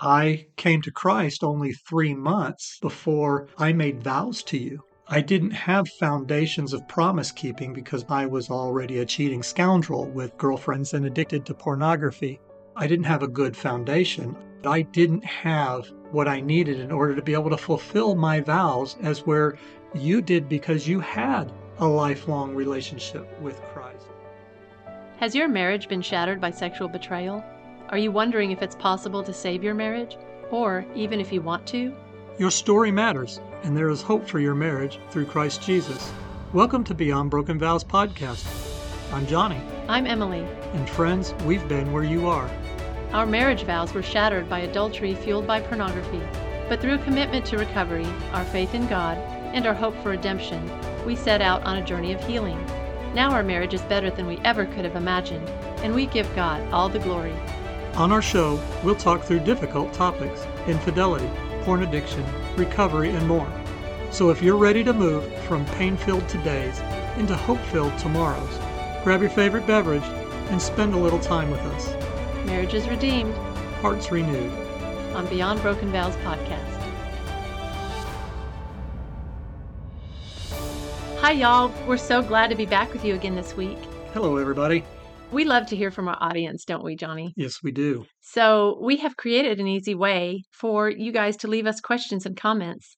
I came to Christ only three months before I made vows to you. I didn't have foundations of promise keeping because I was already a cheating scoundrel with girlfriends and addicted to pornography. I didn't have a good foundation. I didn't have what I needed in order to be able to fulfill my vows as where you did because you had a lifelong relationship with Christ. Has your marriage been shattered by sexual betrayal? Are you wondering if it's possible to save your marriage? Or even if you want to? Your story matters, and there is hope for your marriage through Christ Jesus. Welcome to Beyond Broken Vows podcast. I'm Johnny. I'm Emily. And friends, we've been where you are. Our marriage vows were shattered by adultery fueled by pornography. But through commitment to recovery, our faith in God, and our hope for redemption, we set out on a journey of healing. Now our marriage is better than we ever could have imagined, and we give God all the glory. On our show, we'll talk through difficult topics infidelity, porn addiction, recovery, and more. So if you're ready to move from pain filled todays into hope filled tomorrows, grab your favorite beverage and spend a little time with us. Marriage is redeemed, hearts renewed. On Beyond Broken Vows podcast. Hi, y'all. We're so glad to be back with you again this week. Hello, everybody. We love to hear from our audience, don't we, Johnny? Yes, we do. So, we have created an easy way for you guys to leave us questions and comments.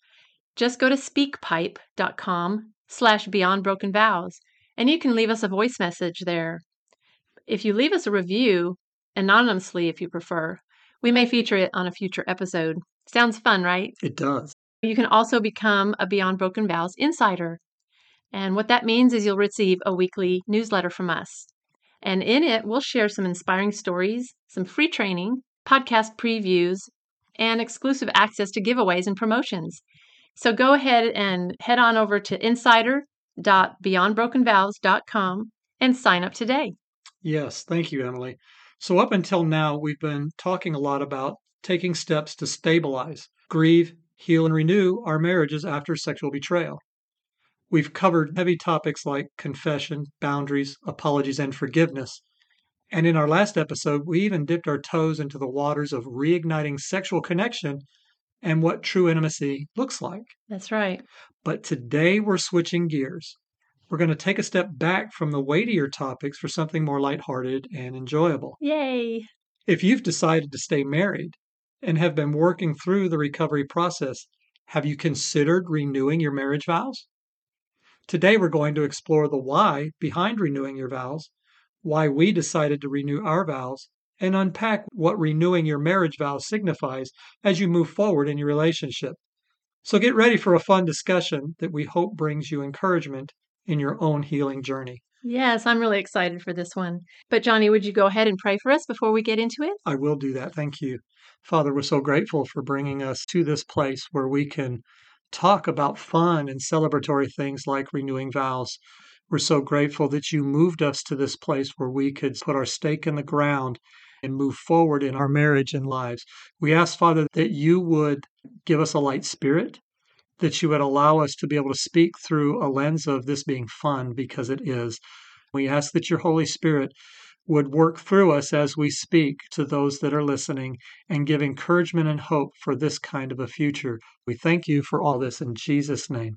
Just go to speakpipe.com slash beyond broken vows, and you can leave us a voice message there. If you leave us a review, anonymously if you prefer, we may feature it on a future episode. Sounds fun, right? It does. You can also become a Beyond Broken Vows insider. And what that means is you'll receive a weekly newsletter from us. And in it, we'll share some inspiring stories, some free training, podcast previews, and exclusive access to giveaways and promotions. So go ahead and head on over to insider.beyondbrokenvows.com and sign up today. Yes, thank you, Emily. So, up until now, we've been talking a lot about taking steps to stabilize, grieve, heal, and renew our marriages after sexual betrayal. We've covered heavy topics like confession, boundaries, apologies, and forgiveness. And in our last episode, we even dipped our toes into the waters of reigniting sexual connection and what true intimacy looks like. That's right. But today we're switching gears. We're going to take a step back from the weightier topics for something more lighthearted and enjoyable. Yay! If you've decided to stay married and have been working through the recovery process, have you considered renewing your marriage vows? Today, we're going to explore the why behind renewing your vows, why we decided to renew our vows, and unpack what renewing your marriage vows signifies as you move forward in your relationship. So get ready for a fun discussion that we hope brings you encouragement in your own healing journey. Yes, I'm really excited for this one. But, Johnny, would you go ahead and pray for us before we get into it? I will do that. Thank you. Father, we're so grateful for bringing us to this place where we can talk about fun and celebratory things like renewing vows. We're so grateful that you moved us to this place where we could put our stake in the ground and move forward in our marriage and lives. We ask, Father, that you would give us a light spirit, that you would allow us to be able to speak through a lens of this being fun because it is. We ask that your Holy Spirit would work through us as we speak to those that are listening and give encouragement and hope for this kind of a future. We thank you for all this in Jesus' name.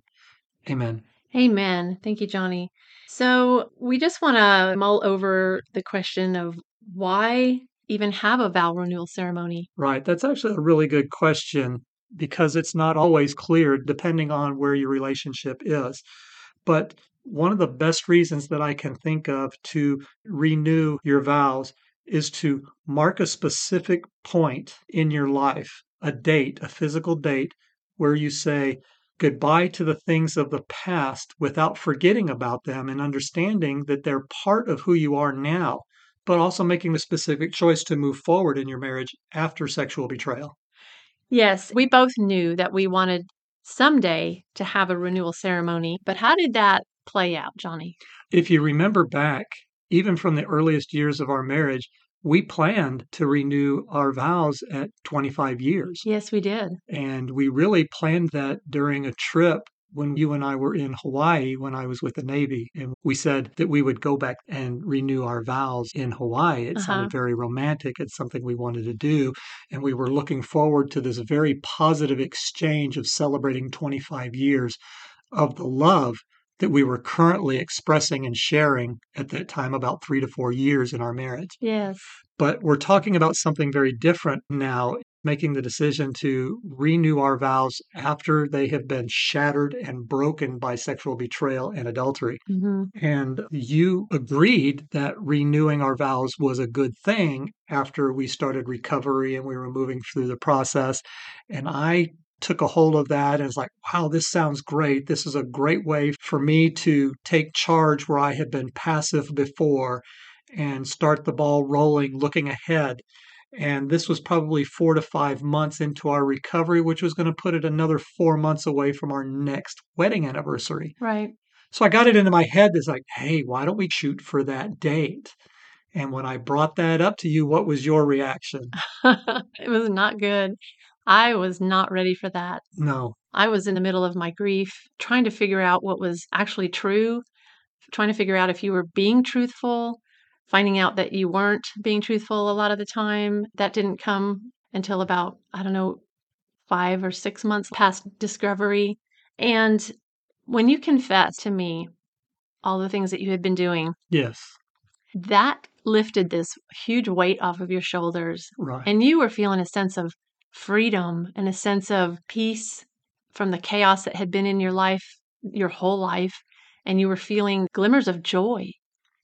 Amen. Amen. Thank you, Johnny. So, we just want to mull over the question of why even have a vow renewal ceremony? Right. That's actually a really good question because it's not always clear depending on where your relationship is. But one of the best reasons that I can think of to renew your vows is to mark a specific point in your life, a date, a physical date, where you say goodbye to the things of the past without forgetting about them and understanding that they're part of who you are now, but also making the specific choice to move forward in your marriage after sexual betrayal. Yes, we both knew that we wanted someday to have a renewal ceremony, but how did that play out, Johnny? If you remember back, even from the earliest years of our marriage, we planned to renew our vows at 25 years. Yes, we did. And we really planned that during a trip when you and I were in Hawaii when I was with the Navy, and we said that we would go back and renew our vows in Hawaii. It Uh-huh. sounded very romantic. It's something we wanted to do. And we were looking forward to this very positive exchange of celebrating 25 years of the love that we were currently expressing and sharing at that time, about three to four years in our marriage. Yes. But we're talking about something very different now, making the decision to renew our vows after they have been shattered and broken by sexual betrayal and adultery. hmm And you agreed that renewing our vows was a good thing after we started recovery and we were moving through the process. And I took a hold of that and was like, wow, this sounds great. This is a great way for me to take charge where I had been passive before and start the ball rolling, looking ahead. And this was probably four to five months into our recovery, which was going to put it another four months away from our next wedding anniversary. Right. So I got it into my head that's like, hey, why don't we shoot for that date? And when I brought that up to you, what was your reaction? it was not good. I was not ready for that. No. I was in the middle of my grief, trying to figure out what was actually true, trying to figure out if you were being truthful, finding out that you weren't being truthful a lot of the time. That didn't come until about, I don't know, five or six months past discovery. And when you confessed to me all the things that you had been doing, Yes. that lifted this huge weight off of your shoulders. Right. And you were feeling a sense of freedom and a sense of peace from the chaos that had been in your life, your whole life. And you were feeling glimmers of joy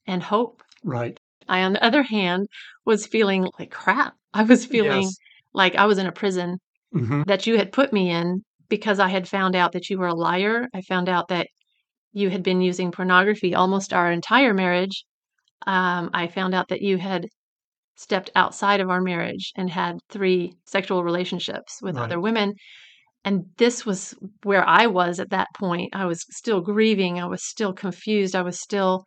and hope. right. I, on the other hand, was feeling like crap. I was feeling Yes. like I was in a prison hmm that you had put me in because I had found out that you were a liar. I found out that you had been using pornography almost our entire marriage. Um, I found out that you had stepped outside of our marriage and had three sexual relationships with Right. other women. And this was where I was at that point. I was still grieving. I was still confused. I was still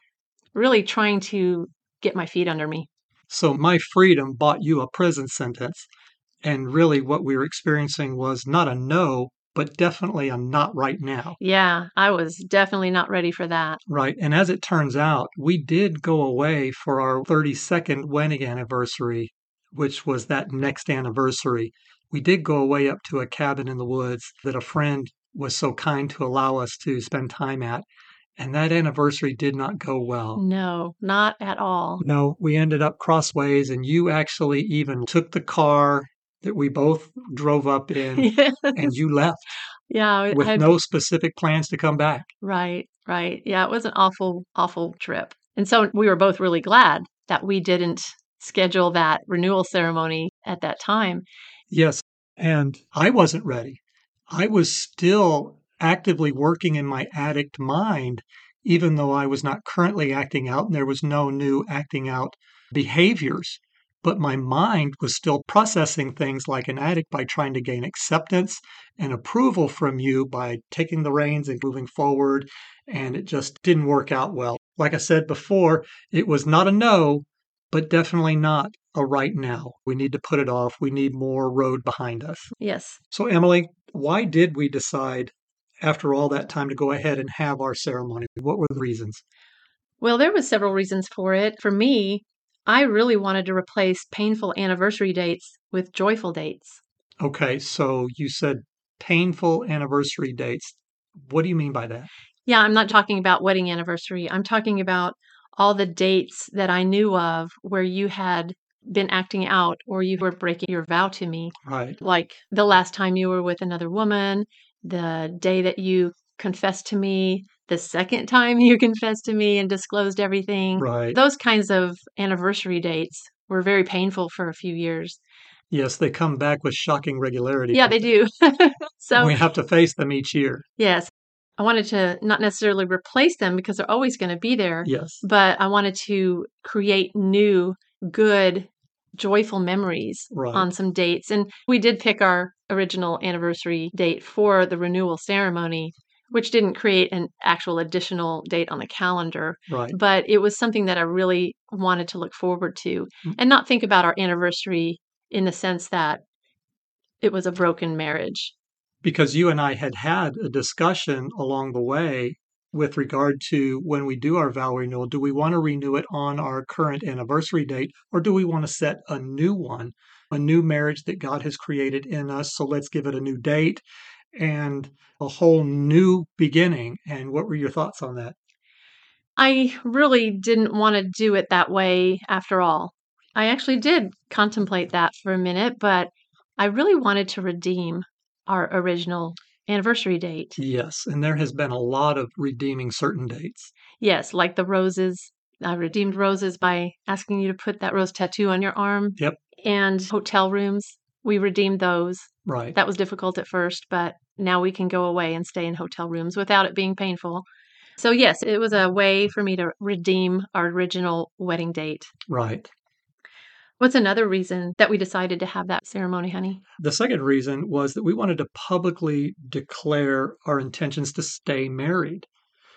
really trying to get my feet under me. So my freedom bought you a prison sentence. And really, what we were experiencing was not a no, but definitely a not right now. Yeah, I was definitely not ready for that. Right. And as it turns out, we did go away for our 32nd wedding anniversary, which was that next anniversary. We did go away up to a cabin in the woods that a friend was so kind to allow us to spend time at. And that anniversary did not go well. No, not at all. No, we ended up crossways, and you actually even took the car that we both drove up in Yes. and you left Yeah, with no specific plans to come back. right, right. Yeah, it was an awful, awful trip. And so we were both really glad that we didn't schedule that renewal ceremony at that time. Yes. And I wasn't ready. I was still actively working in my addict mind, even though I was not currently acting out and there was no new acting out behaviors. But my mind was still processing things like an addict by trying to gain acceptance and approval from you by taking the reins and moving forward. And it just didn't work out well. Like I said before, it was not a no, but definitely not a right now. We need to put it off. We need more road behind us. Yes. So, Emily, why did we decide after all that time to go ahead and have our ceremony? What were the reasons? Well, there was several reasons for it. For me, I really wanted to replace painful anniversary dates with joyful dates. Okay, so you said painful anniversary dates. What do you mean by that? Yeah, I'm not talking about wedding anniversary. I'm talking about all the dates that I knew of where you had been acting out or you were breaking your vow to me. Right, Like the last time you were with another woman, the day that you confessed to me, the second time you confessed to me and disclosed everything. right. Those kinds of anniversary dates were very painful for a few years. Yes, they come back with shocking regularity. Yeah, they do. so, we have to face them each year. yes, I wanted to not necessarily replace them because they're always going to be there. Yes, but I wanted to create new, good, joyful memories Right. on some dates. And we did pick our original anniversary date for the renewal ceremony, which didn't create an actual additional date on the calendar, right. but it was something that I really wanted to look forward to Mm. and not think about our anniversary in the sense that it was a broken marriage. because you and I had had a discussion along the way with regard to when we do our vow renewal. Do we want to renew it on our current anniversary date, or do we want to set a new one, a new marriage that God has created in us? So let's give it a new date and a whole new beginning. And what were your thoughts on that? I really didn't want to do it that way after all. I actually did contemplate that for a minute, but I really wanted to redeem our original anniversary date. Yes, and there has been a lot of redeeming certain dates. Yes, like the roses. I redeemed roses by asking you to put that rose tattoo on your arm. Yep. And hotel rooms, we redeemed those. Right. That was difficult at first, but now we can go away and stay in hotel rooms without it being painful. So, yes, it was a way for me to redeem our original wedding date. Right. What's another reason that we decided to have that ceremony, honey? The second reason was that we wanted to publicly declare our intentions to stay married.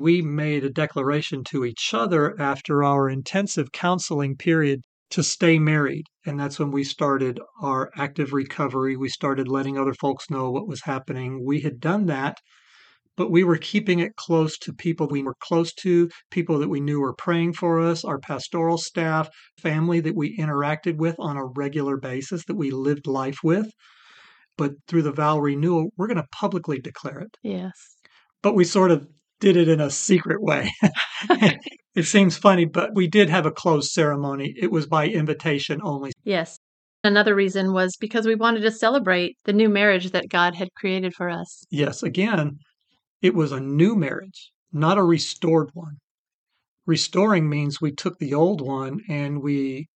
We made a declaration to each other after our intensive counseling period to stay married. And that's when we started our active recovery. We started letting other folks know what was happening. We had done that but we were keeping it close to people we were close to, people that we knew were praying for us, our pastoral staff, family that we interacted with on a regular basis, that we lived life with. But through the vow renewal, we're going to publicly declare it. Yes. But we sort of did it in a secret way. it seems funny, but we did have a closed ceremony. It was by invitation only. Yes. Another reason was because we wanted to celebrate the new marriage that God had created for us. Yes, again, it was a new marriage, not a restored one. Restoring means we took the old one and we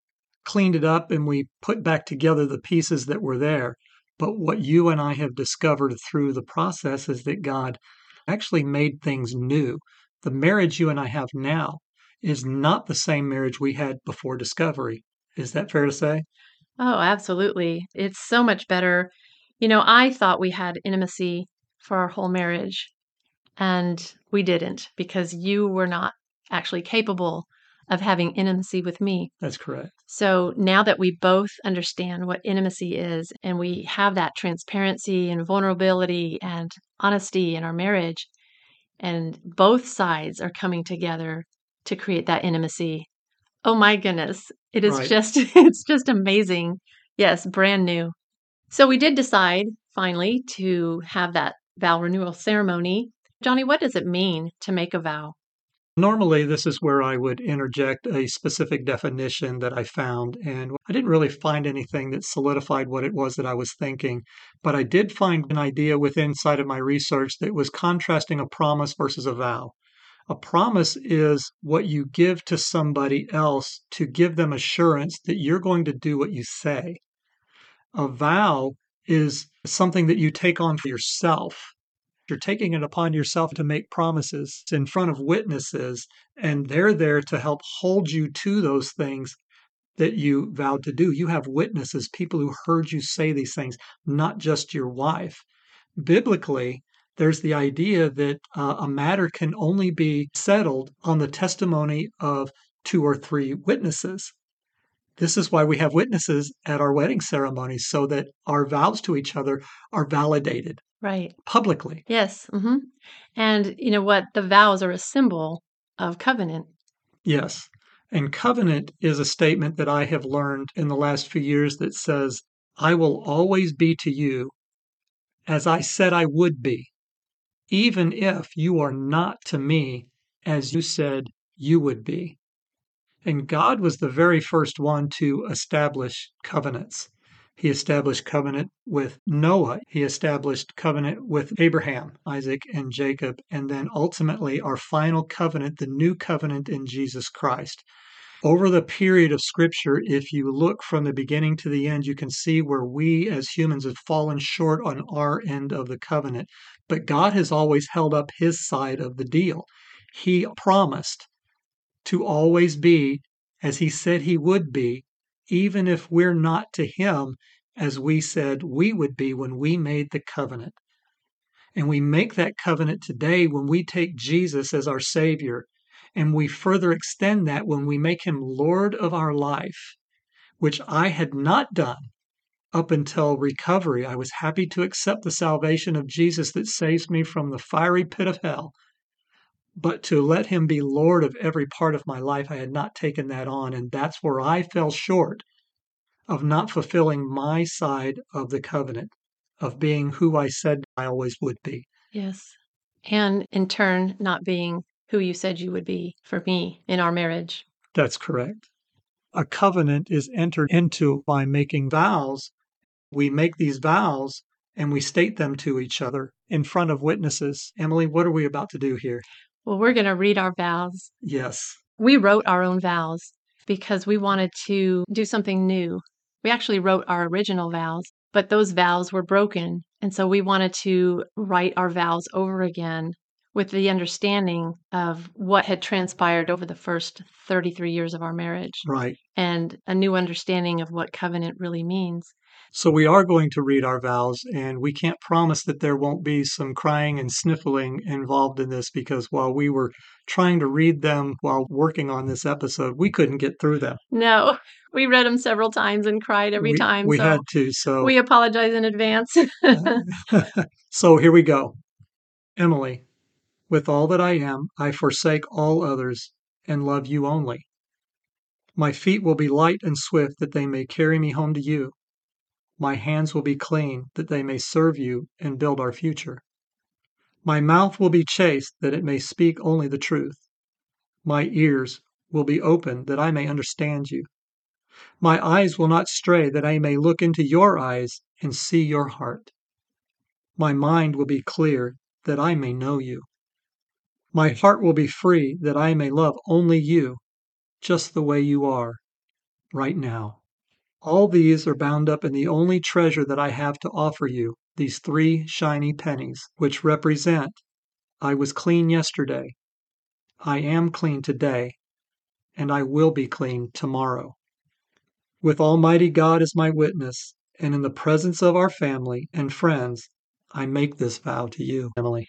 cleaned it up and we put back together the pieces that were there. But what you and I have discovered through the process is that God actually made things new. The marriage you and I have now is not the same marriage we had before discovery. Is that fair to say? Oh, absolutely. It's so much better. You know, I thought we had intimacy for our whole marriage, and we didn't because you were not actually capable of having intimacy with me. That's correct. So now that we both understand what intimacy is and we have that transparency and vulnerability and honesty in our marriage, and both sides are coming together to create that intimacy. Oh my goodness. It is Right. just it's just amazing. Yes, brand new. So we did decide finally to have that vow renewal ceremony. Johnny, what does it mean to make a vow? Normally, this is where I would interject a specific definition that I found, and I didn't really find anything that solidified what it was that I was thinking. But I did find an idea within inside of my research that was contrasting a promise versus a vow. A promise is what you give to somebody else to give them assurance that you're going to do what you say. A vow is something that you take on for yourself. You're taking it upon yourself to make promises in front of witnesses, and they're there to help hold you to those things that you vowed to do. You have witnesses, people who heard you say these things, not just your wife. Biblically, there's the idea that uh, a matter can only be settled on the testimony of two or three witnesses. This is why we have witnesses at our wedding ceremonies so that our vows to each other are validated Right. publicly. Yes. hmm And you know what? The vows are a symbol of covenant. Yes. And covenant is a statement that I have learned in the last few years that says, I will always be to you as I said I would be, even if you are not to me as you said you would be. And God was the very first one to establish covenants. He established covenant with Noah. He established covenant with Abraham, Isaac, and Jacob. And then ultimately, our final covenant, the new covenant in Jesus Christ. Over the period of Scripture, if you look from the beginning to the end, you can see where we as humans have fallen short on our end of the covenant. But God has always held up his side of the deal. He promised to always be as he said he would be, even if we're not to him as we said we would be when we made the covenant. And we make that covenant today when we take Jesus as our Savior, and we further extend that when we make him Lord of our life, which I had not done up until recovery, I was happy to accept the salvation of Jesus that saves me from the fiery pit of hell. But to let him be Lord of every part of my life, I had not taken that on. And that's where I fell short of not fulfilling my side of the covenant, of being who I said I always would be. Yes. And in turn, not being who you said you would be for me in our marriage. That's correct. A covenant is entered into by making vows. We make these vows and we state them to each other in front of witnesses. Emily, what are we about to do here? Well, we're going to read our vows. Yes. We wrote our own vows because we wanted to do something new. We actually wrote our original vows, but those vows were broken. And so we wanted to write our vows over again with the understanding of what had transpired over the first 33 years of our marriage Right. and a new understanding of what covenant really means. So we are going to read our vows, and we can't promise that there won't be some crying and sniffling involved in this because while we were trying to read them while working on this episode, we couldn't get through them. No, we read them several times and cried every we, time. We so had to. So we apologize in advance. so here we go. Emily, with all that I am, I forsake all others and love you only. My feet will be light and swift that they may carry me home to you. My hands will be clean that they may serve you and build our future. My mouth will be chaste that it may speak only the truth. My ears will be open that I may understand you. My eyes will not stray that I may look into your eyes and see your heart. My mind will be clear that I may know you. My heart will be free that I may love only you, just the way you are, right now. All these are bound up in the only treasure that I have to offer you, these three shiny pennies, which represent I was clean yesterday, I am clean today, and I will be clean tomorrow. With Almighty God as my witness, and in the presence of our family and friends, I make this vow to you, Emily.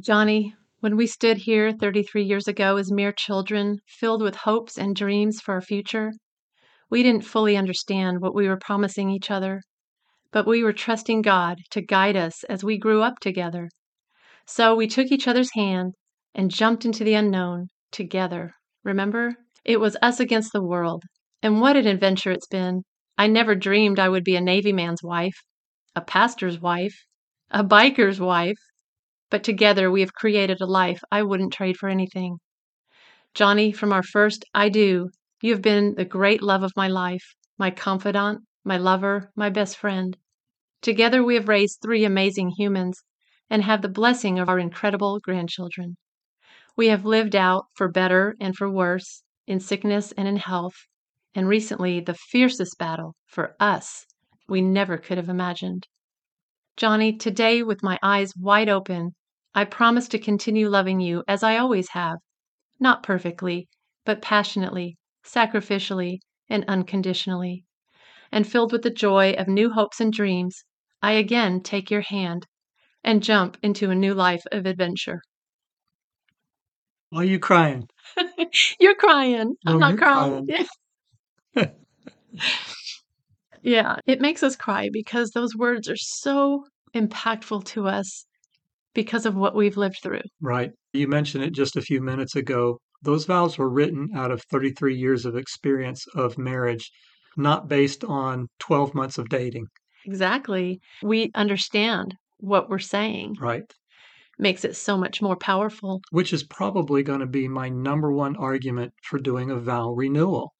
Johnny, when we stood here 33 years ago as mere children, filled with hopes and dreams for our future, we didn't fully understand what we were promising each other, but we were trusting God to guide us as we grew up together. So we took each other's hand and jumped into the unknown together. Remember? It was us against the world. And what an adventure it's been. I never dreamed I would be a Navy man's wife, a pastor's wife, a biker's wife, but together we have created a life I wouldn't trade for anything. Johnny, from our first I do, you have been the great love of my life, my confidant, my lover, my best friend. Together we have raised three amazing humans and have the blessing of our incredible grandchildren. We have lived out, for better and for worse, in sickness and in health, and recently the fiercest battle for us we never could have imagined. Johnny, today, with my eyes wide open, I promise to continue loving you as I always have, not perfectly, but passionately, sacrificially, and unconditionally. And filled with the joy of new hopes and dreams, I again take your hand and jump into a new life of adventure. Why are you crying? You're crying. I'm not you're crying. yeah, it makes us cry because those words are so impactful to us because of what we've lived through. Right. You mentioned it just a few minutes ago. Those vows were written out of 33 years of experience of marriage, not based on 12 months of dating. Exactly. We understand what we're saying. Right. Makes it so much more powerful. Which is probably going to be my number one argument for doing a vow renewal.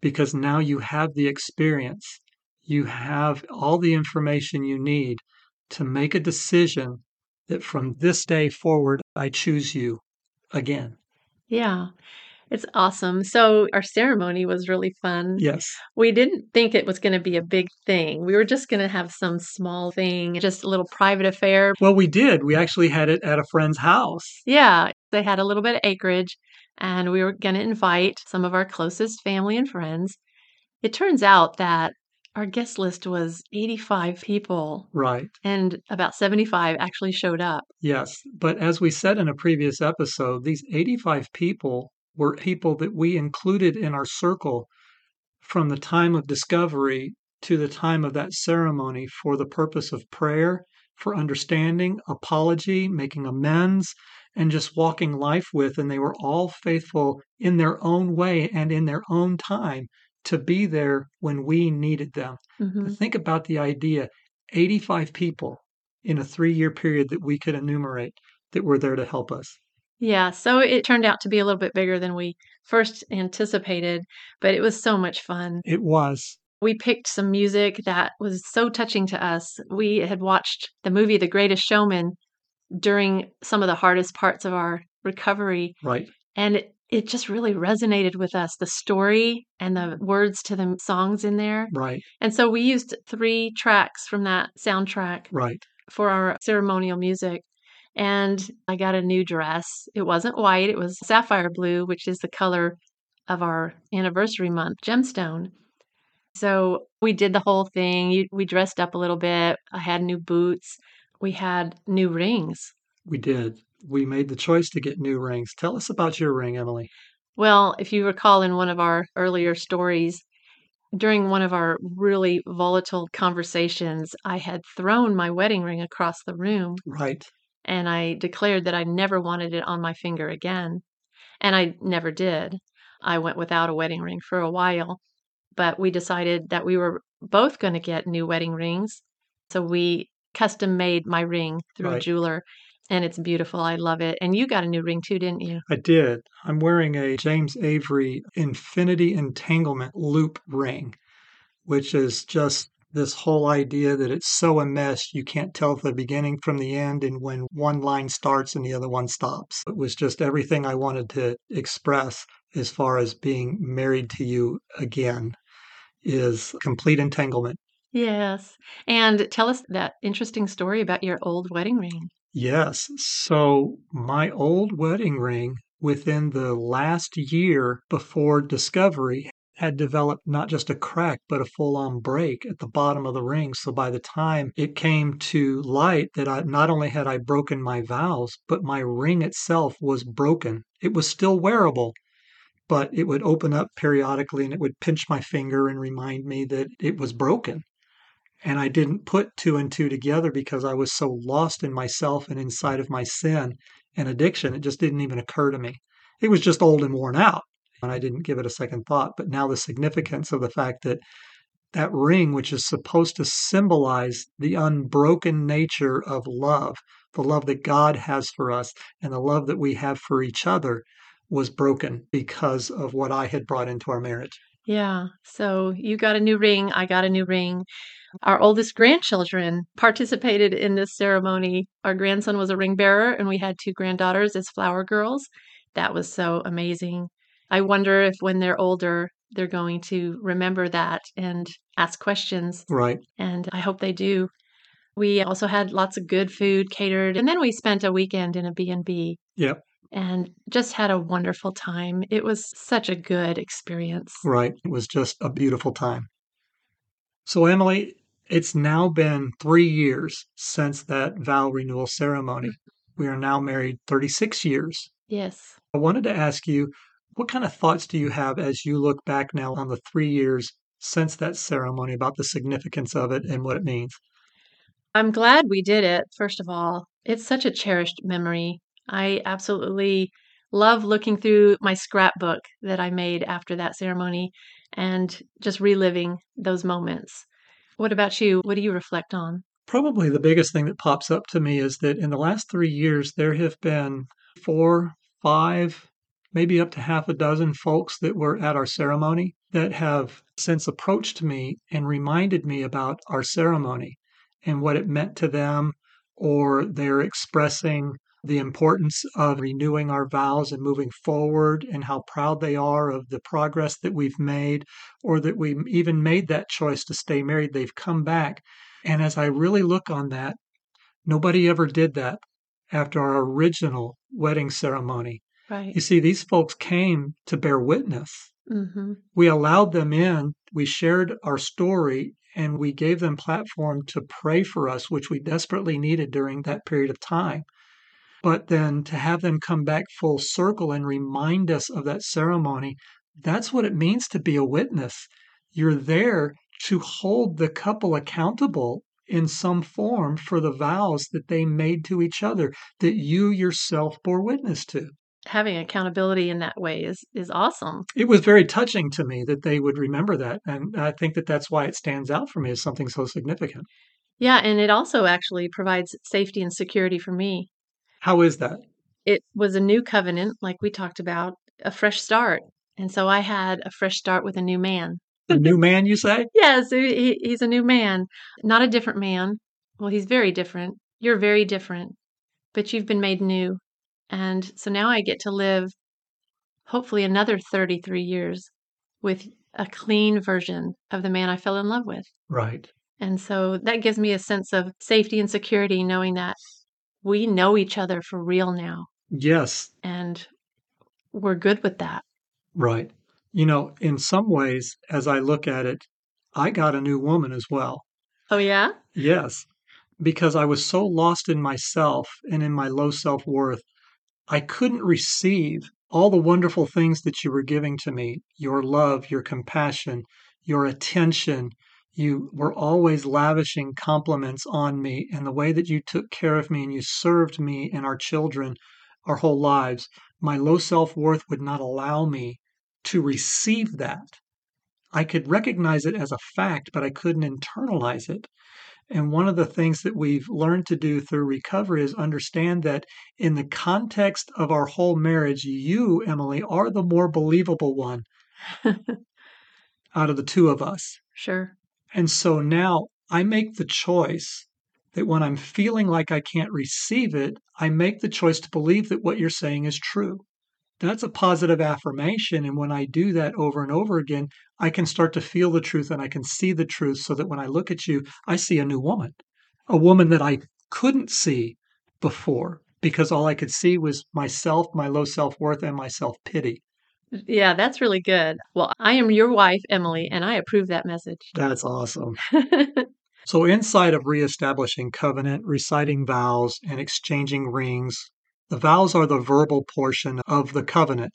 Because now you have the experience, you have all the information you need to make a decision that from this day forward, I choose you again. Yeah. It's awesome. So our ceremony was really fun. Yes. We didn't think it was going to be a big thing. We were just going to have some small thing, just a little private affair. Well, we did. We actually had it at a friend's house. Yeah, they had a little bit of acreage and we were going to invite some of our closest family and friends. It turns out that our guest list was 85 people Right. and about 75 actually showed up. Yes. But as we said in a previous episode, these 85 people were people that we included in our circle from the time of discovery to the time of that ceremony for the purpose of prayer, for understanding, apology, making amends, and just walking life with. And they were all faithful in their own way and in their own time to be there when we needed them. hmm Think about the idea 85 people in a three year period that we could enumerate that were there to help us. Yeah, so it turned out to be a little bit bigger than we first anticipated, but it was so much fun. It was. We picked some music that was so touching to us. We had watched the movie The Greatest Showman during some of the hardest parts of our recovery, Right. and it, it just really resonated with us the story and the mm. words to the songs in there. Right. And so we used three tracks from that soundtrack Right. for our ceremonial music. And I got a new dress. It wasn't white, it was sapphire blue, which is the color of our anniversary month, gemstone. So we did the whole thing. We dressed up a little bit. I had new boots. We had new rings. We did. We made the choice to get new rings. Tell us about your ring, Emily. Well, if you recall in one of our earlier stories, during one of our really volatile conversations, I had thrown my wedding ring across the room Right. and I declared that I never wanted it on my finger again. And I never did. I went without a wedding ring for a while, but we decided that we were both going to get new wedding rings. So we custom made my ring through a jeweler, and it's beautiful. I love it. And you got a new ring too, didn't you? I did. I'm wearing a James Avery Infinity Entanglement Loop ring, which is just this whole idea that it's so enmeshed you can't tell the beginning from the end and when one line starts and the other one stops. It was just everything I wanted to express as far as being married to you again is complete entanglement. Yes. And tell us that interesting story about your old wedding ring. Yes. So my old wedding ring within the last year before discovery had developed not just a crack, but a full on break at the bottom of the ring. So by the time it came to light that I not only had I broken my vows, but my ring itself was broken. It was still wearable, but it would open up periodically and it would pinch my finger and remind me that it was broken. And I didn't put two and two together because I was so lost in myself and inside of my sin and addiction. It just didn't even occur to me. It was just old and worn out. And I didn't give it a second thought. But now the significance of the fact that that ring, which is supposed to symbolize the unbroken nature of love, the love that God has for us, and the love that we have for each other, was broken because of what I had brought into our marriage. Yeah. So you got a new ring. I got a new ring. Our oldest grandchildren participated in this ceremony. Our grandson was a ring bearer, and we had two granddaughters as flower girls. That was so amazing. I wonder if when they're older, they're going to remember that and ask questions. Right. And I hope they do. We also had lots of good food catered, and then we spent a weekend in a B&B Yep. and just had a wonderful time. It was such a good experience. Right. It was just a beautiful time. So, Emily, it's now been three years since that vow renewal ceremony. Mm-hmm. We are now married 36 years. Yes. I wanted to ask you, what kind of thoughts do you have as you look back now on the three years since that ceremony about the significance of it and what it means? I'm glad we did it, first of all. It's such a cherished memory. I absolutely love looking through my scrapbook that I made after that ceremony and just reliving those moments. What about you? What do you reflect on? Probably the biggest thing that pops up to me is that in the last three years, there have been four, five, maybe up to half a dozen folks that were at our ceremony that have since approached me and reminded me about our ceremony and what it meant to them, or they're expressing the importance of renewing our vows and moving forward and how proud they are of the progress that we've made or that we even made that choice to stay married. They've come back. And as I really look on that, nobody ever did that after our original wedding ceremony. Right. You see, these folks came to bear witness. hmm We allowed them in, we shared our story, and we gave them platform to pray for us, which we desperately needed during that period of time. But then to have them come back full circle and remind us of that ceremony, that's what it means to be a witness. You're there to hold the couple accountable in some form for the vows that they made to each other that you yourself bore witness to. Having accountability in that way is is awesome. It was very touching to me that they would remember that, and I think that that's why it stands out for me as something so significant. Yeah, and it also actually provides safety and security for me. How is that? It was a new covenant, like we talked about, a fresh start. And so I had a fresh start with a new man. A new man, you say? Yes, he, he's a new man, not a different man. Well, he's very different. You're very different, but you've been made new. And so now I get to live hopefully another 33 years with a clean version of the man I fell in love with. Right. And so that gives me a sense of safety and security knowing that we know each other for real now. Yes. And we're good with that. Right. You know, in some ways, as I look at it, I got a new woman as well. Oh, yeah? Yes. Because I was so lost in myself and in my low self worth, I couldn't receive all the wonderful things that you were giving to me your love, your compassion, your attention. You were always lavishing compliments on me and the way that you took care of me and you served me and our children our whole lives. My low self worth would not allow me to receive that. I could recognize it as a fact, but I couldn't internalize it. And one of the things that we've learned to do through recovery is understand that in the context of our whole marriage, you, Emily, are the more believable one out of the two of us. Sure. And so now I make the choice that when I'm feeling like I can't receive it, I make the choice to believe that what you're saying is true. That's a positive affirmation. And when I do that over and over again, I can start to feel the truth and I can see the truth so that when I look at you, I see a new woman, a woman that I couldn't see before because all I could see was myself, my low self worth, and my self pity. Yeah, that's really good. Well, I am your wife, Emily, and I approve that message. That's awesome. so, inside of reestablishing covenant, reciting vows, and exchanging rings, the vows are the verbal portion of the covenant,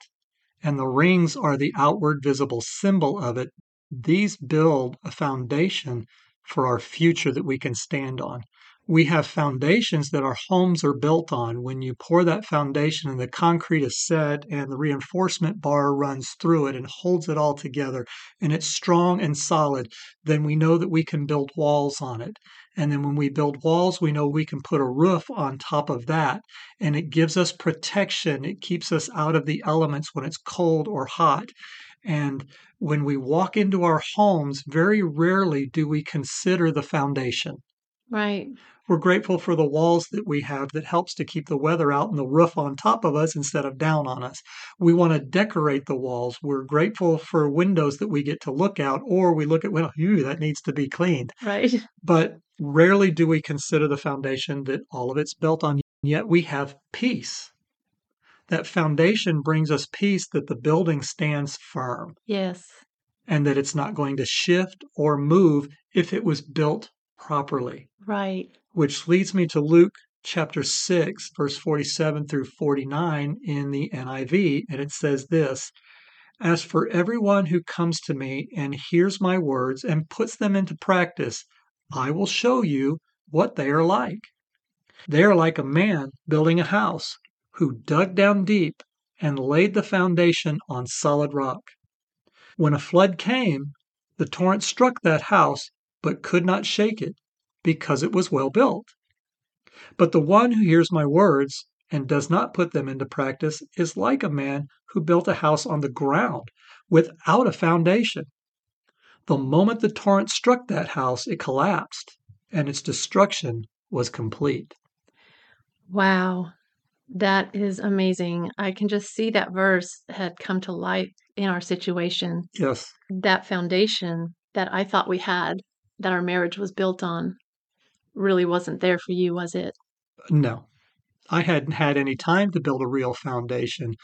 and the rings are the outward visible symbol of it. These build a foundation for our future that we can stand on we have foundations that our homes are built on. When you pour that foundation and the concrete is set and the reinforcement bar runs through it and holds it all together and it's strong and solid, then we know that we can build walls on it. And then when we build walls, we know we can put a roof on top of that. And it gives us protection. It keeps us out of the elements when it's cold or hot. And when we walk into our homes, very rarely do we consider the foundation. Right. We're grateful for the walls that we have that helps to keep the weather out and the roof on top of us instead of down on us. We want to decorate the walls. We're grateful for windows that we get to look out, or we look at, well, ew, that needs to be cleaned. Right. But rarely do we consider the foundation that all of it's built on, yet we have peace. That foundation brings us peace that the building stands firm. Yes. And that it's not going to shift or move if it was built properly. Right which leads me to Luke chapter 6, verse 47 through 49 in the NIV. And it says this As for everyone who comes to me and hears my words and puts them into practice, I will show you what they are like. They are like a man building a house who dug down deep and laid the foundation on solid rock. When a flood came, the torrent struck that house, but could not shake it because it was well built. But the one who hears my words and does not put them into practice is like a man who built a house on the ground without a foundation. The moment the torrent struck that house, it collapsed and its destruction was complete. Wow, that is amazing. I can just see that verse had come to life in our situation. Yes. That foundation that I thought we had, that our marriage was built on, really wasn't there for you, was it? No. I hadn't had any time to build a real foundation.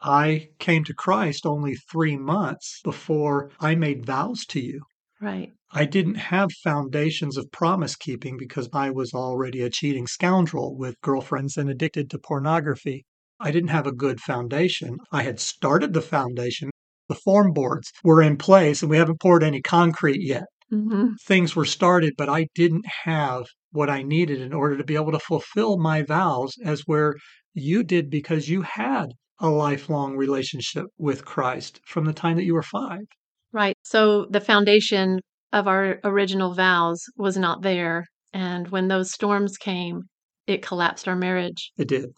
I came to Christ only three months before I made vows to you. Right. I didn't have foundations of promise keeping because I was already a cheating scoundrel with girlfriends and addicted to pornography. I didn't have a good foundation. I had started the foundation. The form boards were in place and we haven't poured any concrete yet. Mhm. things were started, but I didn't have what I needed in order to be able to fulfill my vows as where you did because you had a lifelong relationship with Christ from the time that you were five. Right. So the foundation of our original vows was not there. And when those storms came, it collapsed our marriage. It did.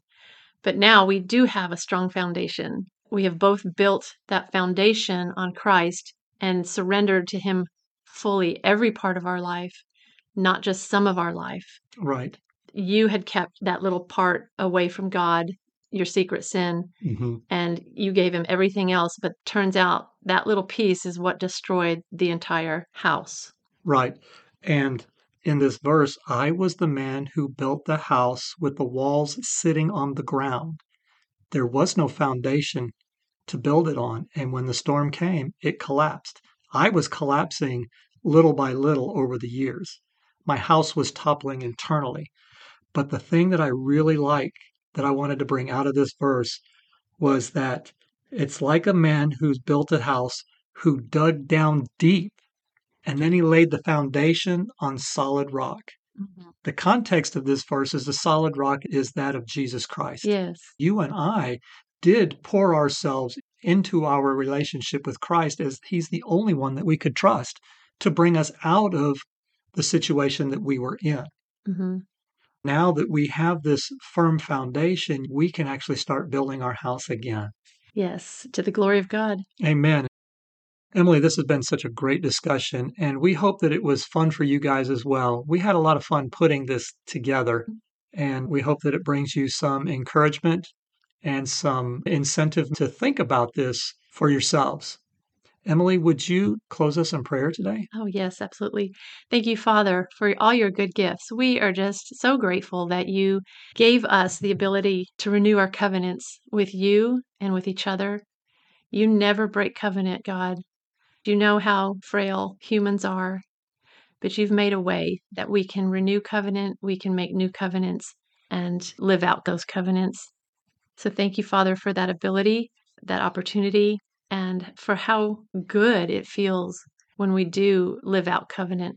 But now we do have a strong foundation. We have both built that foundation on Christ and surrendered to Him fully every part of our life, not just some of our life. Right. You had kept that little part away from God, your secret sin, hmm and you gave Him everything else. But turns out that little piece is what destroyed the entire house. Right. And in this verse, I was the man who built the house with the walls sitting on the ground. There was no foundation to build it on. And when the storm came, it collapsed. I was collapsing little by little over the years. My house was toppling internally. But the thing that I really like that I wanted to bring out of this verse was that it's like a man who's built a house who dug down deep and then he laid the foundation on solid rock. Mm-hmm. The context of this verse is the solid rock is that of Jesus Christ. Yes. You and I did pour ourselves into our relationship with Christ as he's the only one that we could trust to bring us out of the situation that we were in. hmm Now that we have this firm foundation, we can actually start building our house again. Yes. To the glory of God. Amen. Emily, this has been such a great discussion, and we hope that it was fun for you guys as well. We had a lot of fun putting this together, and we hope that it brings you some encouragement and some incentive to think about this for yourselves. Emily, would you close us in prayer today? Oh, yes, absolutely. Thank you, Father, for all your good gifts. We are just so grateful that you gave us the ability to renew our covenants with you and with each other. You never break covenant, God. You know how frail humans are, but you've made a way that we can renew covenant, we can make new covenants, and live out those covenants. So thank you, Father, for that ability, that opportunity, and for how good it feels when we do live out covenant.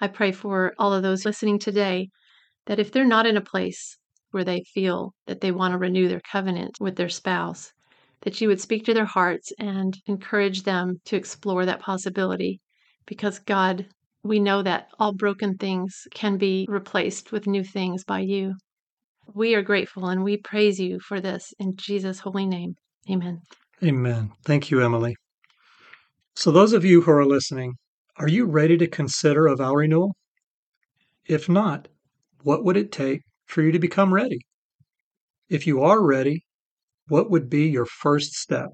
I pray for all of those listening today that if they're not in a place where they feel that they want to renew their covenant with their spouse, that you would speak to their hearts and encourage them to explore that possibility. Because, God, we know that all broken things can be replaced with new things by you. We are grateful and we praise you for this in Jesus' holy name. Amen. Amen. Thank you, Emily. So, those of you who are listening, are you ready to consider a vow renewal? If not, what would it take for you to become ready? If you are ready, what would be your first step?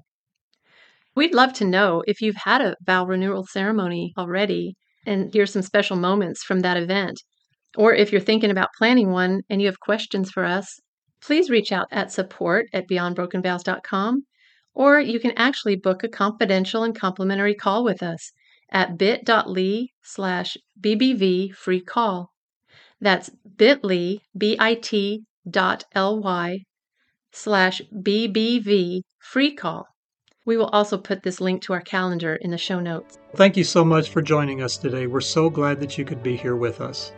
We'd love to know if you've had a vow renewal ceremony already and hear some special moments from that event. Or if you're thinking about planning one and you have questions for us, please reach out at support at beyondbrokenvows.com or you can actually book a confidential and complimentary call with us at bit.ly slash bbv free call. That's bit.ly, B-I-T dot L-Y slash BBV free call. We will also put this link to our calendar in the show notes. Thank you so much for joining us today. We're so glad that you could be here with us.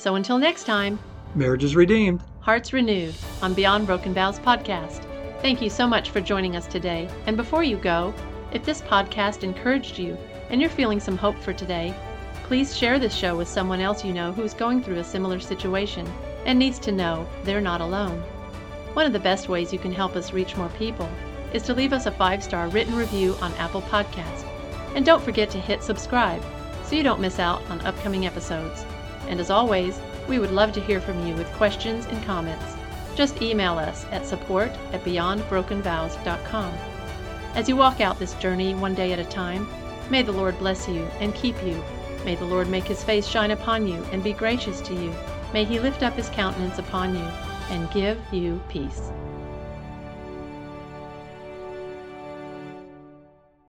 So until next time, Marriage is redeemed. Hearts Renewed on Beyond Broken Vows podcast. Thank you so much for joining us today. And before you go, if this podcast encouraged you and you're feeling some hope for today, please share this show with someone else you know who's going through a similar situation and needs to know they're not alone. One of the best ways you can help us reach more people is to leave us a five star written review on Apple Podcast. And don't forget to hit subscribe so you don't miss out on upcoming episodes. And as always, we would love to hear from you with questions and comments. Just email us at support at beyondbrokenvows.com. As you walk out this journey one day at a time, may the Lord bless you and keep you. May the Lord make his face shine upon you and be gracious to you. May he lift up his countenance upon you and give you peace.